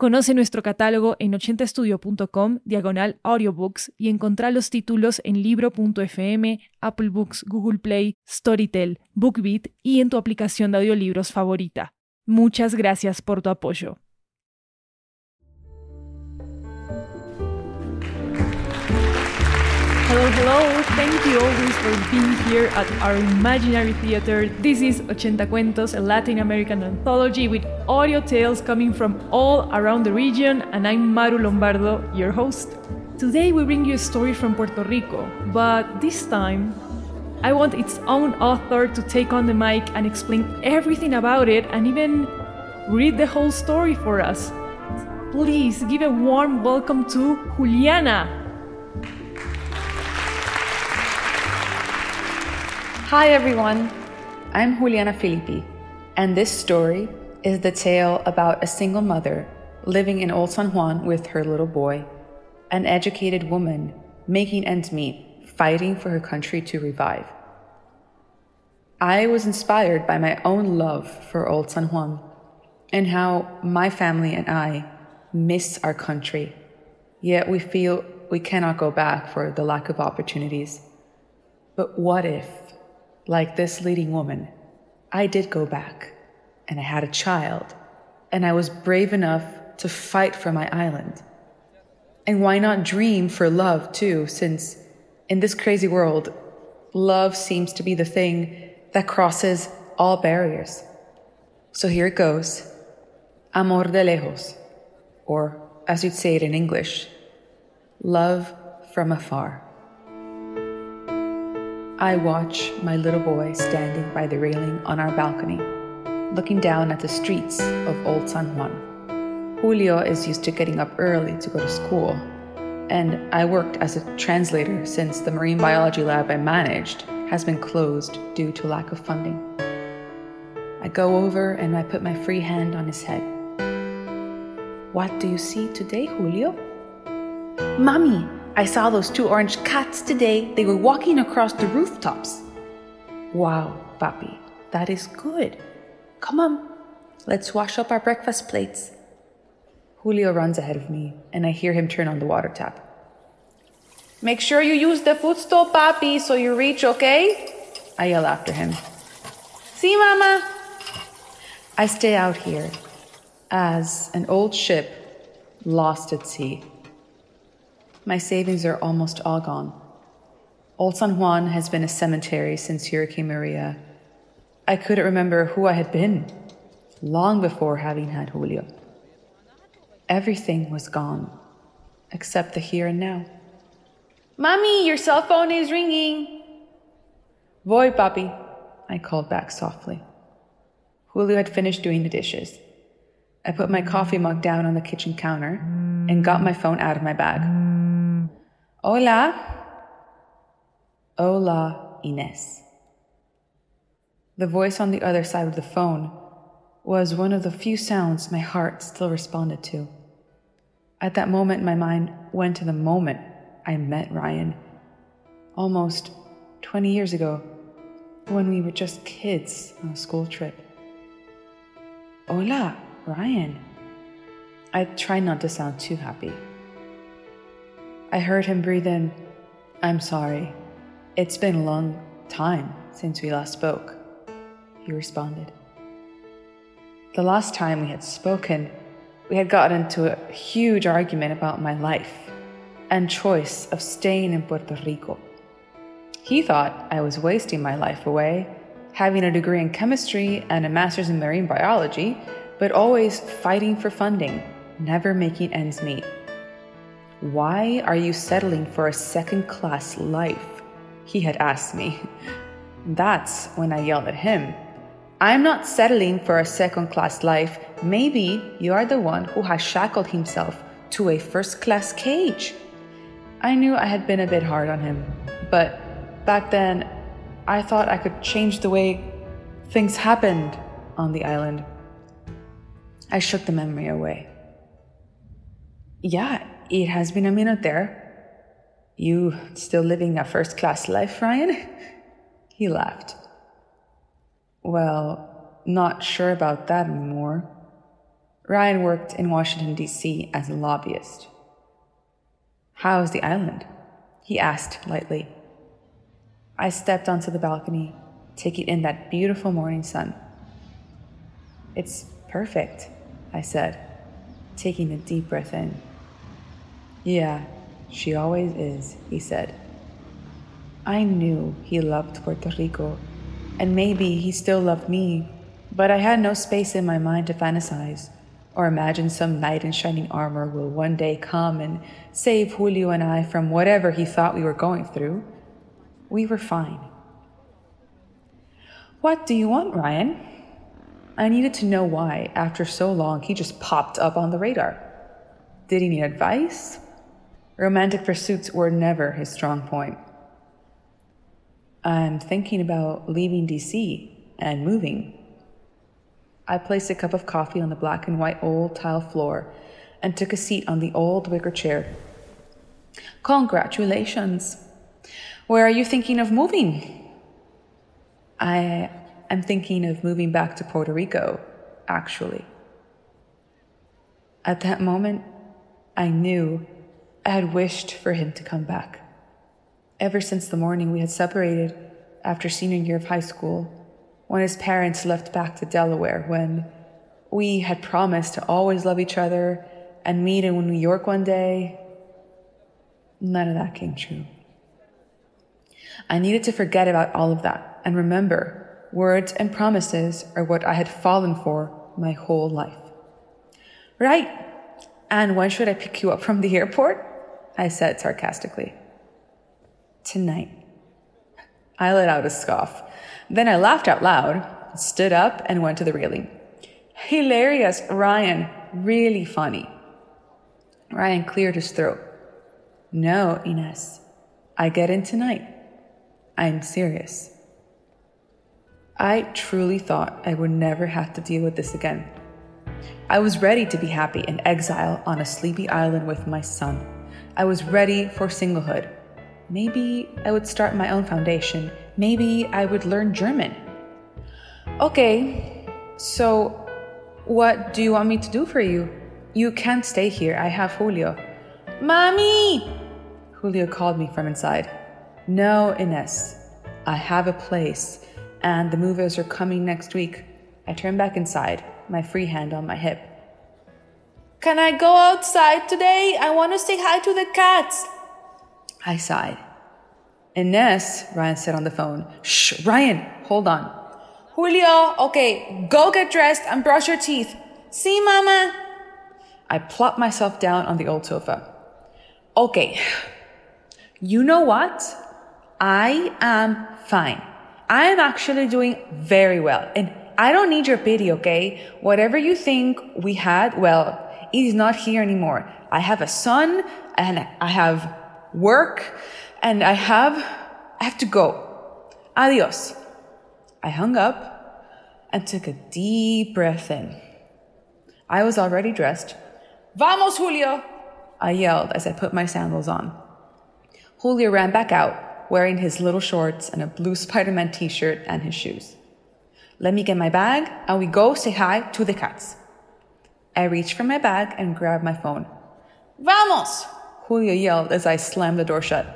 Conoce nuestro catálogo en 80estudio.com, diagonal audiobooks, y encontrá los títulos en libro.fm, Apple Books, Google Play, Storytel, BookBeat y en tu aplicación de audiolibros favorita. Muchas gracias por tu apoyo. Hello, hello. Thank you always for being here at our imaginary theater. This is Ochenta Cuentos, a Latin American anthology with audio tales coming from all around the region, and I'm Maru Lombardo, your host. Today we bring you a story from Puerto Rico, but this time I want its own author to take on the mic and explain everything about it and even read the whole story for us. Please give a warm welcome to Juliana. Hi everyone, I'm Juliana Filippi, and this story is the tale about a single mother living in Old San Juan with her little boy, an educated woman making ends meet, fighting for her country to revive. I was inspired by my own love for Old San Juan and how my family and I miss our country, yet we feel we cannot go back for the lack of opportunities. But what if like this leading woman, I did go back and I had a child and I was brave enough to fight for my island. And why not dream for love too, since in this crazy world, love seems to be the thing that crosses all barriers. So here it goes Amor de lejos, or as you'd say it in English, love from afar. I watch my little boy standing by the railing on our balcony, looking down at the streets of Old San Juan. Julio is used to getting up early to go to school, and I worked as a translator since the marine biology lab I managed has been closed due to lack of funding. I go over and I put my free hand on his head. What do you see today, Julio? Mommy, I saw those two orange cats today. They were walking across the rooftops. Wow, Papi, that is good. Come on, let's wash up our breakfast plates. Julio runs ahead of me, and I hear him turn on the water tap. Make sure you use the foot stove, Papi, so you reach, okay? I yell after him. See, Mama? I stay out here as an old ship lost at sea. My savings are almost all gone. Old San Juan has been a cemetery since Hurricane Maria. I couldn't remember who I had been long before having had Julio. Everything was gone except the here and now. Mommy, your cell phone is ringing. Voy, papi, I called back softly. Julio had finished doing the dishes. I put my coffee mug down on the kitchen counter and got my phone out of my bag. Hola. Hola, Inés. The voice on the other side of the phone was one of the few sounds my heart still responded to. At that moment, my mind went to the moment I met Ryan, almost 20 years ago, when we were just kids on a school trip. Hola, Ryan. I tried not to sound too happy. I heard him breathe in, I'm sorry. It's been a long time since we last spoke. He responded. The last time we had spoken, we had gotten into a huge argument about my life and choice of staying in Puerto Rico. He thought I was wasting my life away, having a degree in chemistry and a master's in marine biology, but always fighting for funding, never making ends meet. Why are you settling for a second class life? He had asked me. That's when I yelled at him. I'm not settling for a second class life maybe you are the one who has shackled himself to a first class cage. I knew I had been a bit hard on him, but back then I thought I could change the way things happened on the island. I shook the memory away. Yeah, it has been a minute there. You still living a first class life, Ryan? He laughed. Well, not sure about that anymore. Ryan worked in Washington, D.C. as a lobbyist. How's the island? He asked lightly. I stepped onto the balcony, taking in that beautiful morning sun. It's perfect, I said, taking a deep breath in. Yeah, she always is, he said. I knew he loved Puerto Rico, and maybe he still loved me, but I had no space in my mind to fantasize or imagine some knight in shining armor will one day come and save Julio and I from whatever he thought we were going through. We were fine. What do you want, Ryan? I needed to know why, after so long, he just popped up on the radar. Did he need advice? Romantic pursuits were never his strong point. I'm thinking about leaving DC and moving. I placed a cup of coffee on the black and white old tile floor and took a seat on the old wicker chair. Congratulations. Where are you thinking of moving? I am thinking of moving back to Puerto Rico, actually. At that moment, I knew I had wished for him to come back. Ever since the morning we had separated after senior year of high school, when his parents left back to Delaware, when we had promised to always love each other and meet in New York one day, none of that came true. I needed to forget about all of that and remember words and promises are what I had fallen for my whole life. Right. And when should I pick you up from the airport? I said sarcastically. Tonight. I let out a scoff. Then I laughed out loud, stood up, and went to the railing. Hilarious, Ryan. Really funny. Ryan cleared his throat. No, Ines. I get in tonight. I'm serious. I truly thought I would never have to deal with this again. I was ready to be happy in exile on a sleepy island with my son. I was ready for singlehood. Maybe I would start my own foundation. Maybe I would learn German. Okay, so what do you want me to do for you? You can't stay here. I have Julio. Mommy! Julio called me from inside. No, Ines. I have a place, and the movers are coming next week. I turned back inside, my free hand on my hip. Can I go outside today? I want to say hi to the cats. I sighed. Ines, Ryan said on the phone. Shh, Ryan, hold on. Julio, okay, go get dressed and brush your teeth. See, Mama? I plopped myself down on the old sofa. Okay, you know what? I am fine. I am actually doing very well. And I don't need your pity, okay? Whatever you think we had, well, is not here anymore. I have a son and I have work and I have, I have to go. Adios. I hung up and took a deep breath in. I was already dressed. Vamos, Julio! I yelled as I put my sandals on. Julio ran back out, wearing his little shorts and a blue Spider Man t shirt and his shoes. Let me get my bag and we go say hi to the cats. I reached for my bag and grabbed my phone. Vamos! Julio yelled as I slammed the door shut.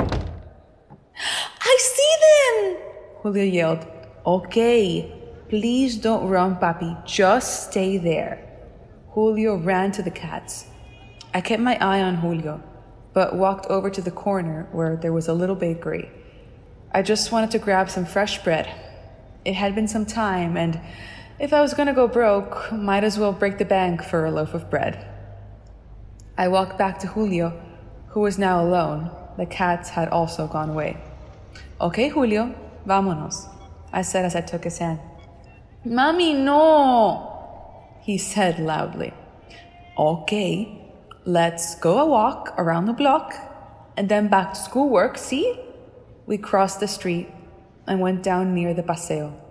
I see them! Julio yelled. Okay, please don't run, Papi. Just stay there. Julio ran to the cats. I kept my eye on Julio, but walked over to the corner where there was a little bakery. I just wanted to grab some fresh bread. It had been some time, and if I was gonna go broke, might as well break the bank for a loaf of bread. I walked back to Julio, who was now alone. The cats had also gone away. Okay, Julio, vámonos, I said as I took his hand. Mami, no! he said loudly. Okay, let's go a walk around the block and then back to schoolwork, see? We crossed the street and went down near the paseo.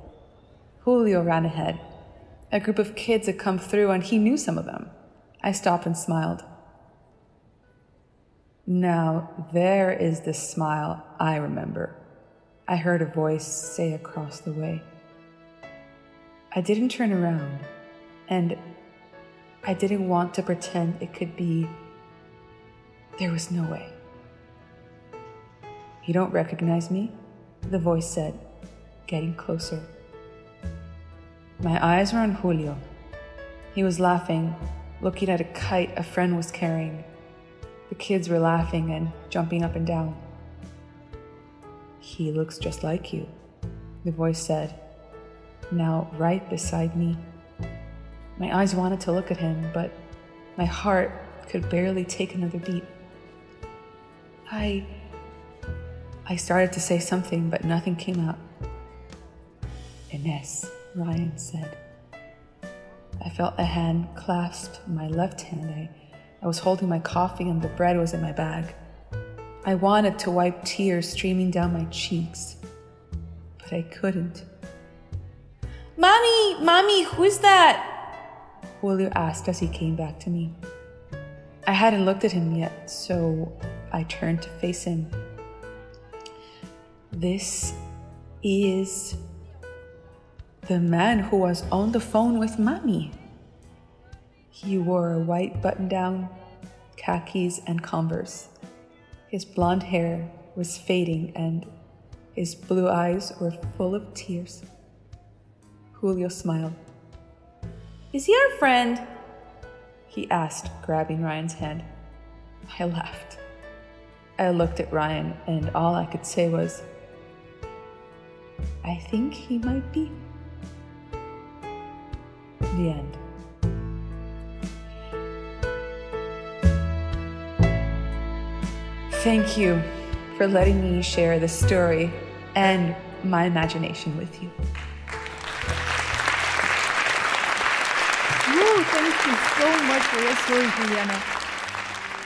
Julio ran ahead. A group of kids had come through and he knew some of them. I stopped and smiled. Now, there is the smile I remember. I heard a voice say across the way. I didn't turn around, and I didn't want to pretend it could be. There was no way. You don't recognize me? The voice said, getting closer. My eyes were on Julio. He was laughing, looking at a kite a friend was carrying. The kids were laughing and jumping up and down. He looks just like you, the voice said, now right beside me. My eyes wanted to look at him, but my heart could barely take another beat. I. I started to say something, but nothing came out. Ines, Ryan said. I felt a hand clasp my left hand. I I was holding my coffee and the bread was in my bag. I wanted to wipe tears streaming down my cheeks, but I couldn't. Mommy, Mommy, who's that? Julio asked as he came back to me. I hadn't looked at him yet, so I turned to face him. This is the man who was on the phone with Mommy. He wore a white button down, khakis, and Converse. His blond hair was fading and his blue eyes were full of tears. Julio smiled. Is he our friend? He asked, grabbing Ryan's hand. I laughed. I looked at Ryan, and all I could say was, I think he might be. The end. Thank you for letting me share the story and my imagination with you. Thank you so much for your story, Juliana.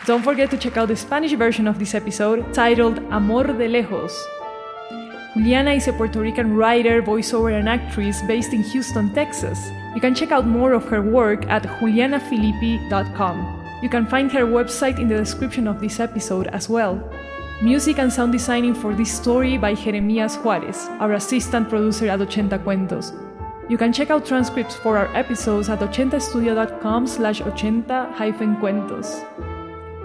Don't forget to check out the Spanish version of this episode titled Amor de Lejos. Juliana is a Puerto Rican writer, voiceover, and actress based in Houston, Texas. You can check out more of her work at julianafilippi.com. You can find her website in the description of this episode as well. Music and sound designing for this story by Jeremias Juarez, our assistant producer at Ochenta Cuentos. You can check out transcripts for our episodes at ochentastudio.com slash ochenta hyphen cuentos.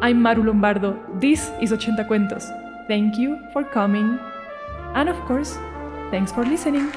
I'm Maru Lombardo. This is Ochenta Cuentos. Thank you for coming. And of course, thanks for listening.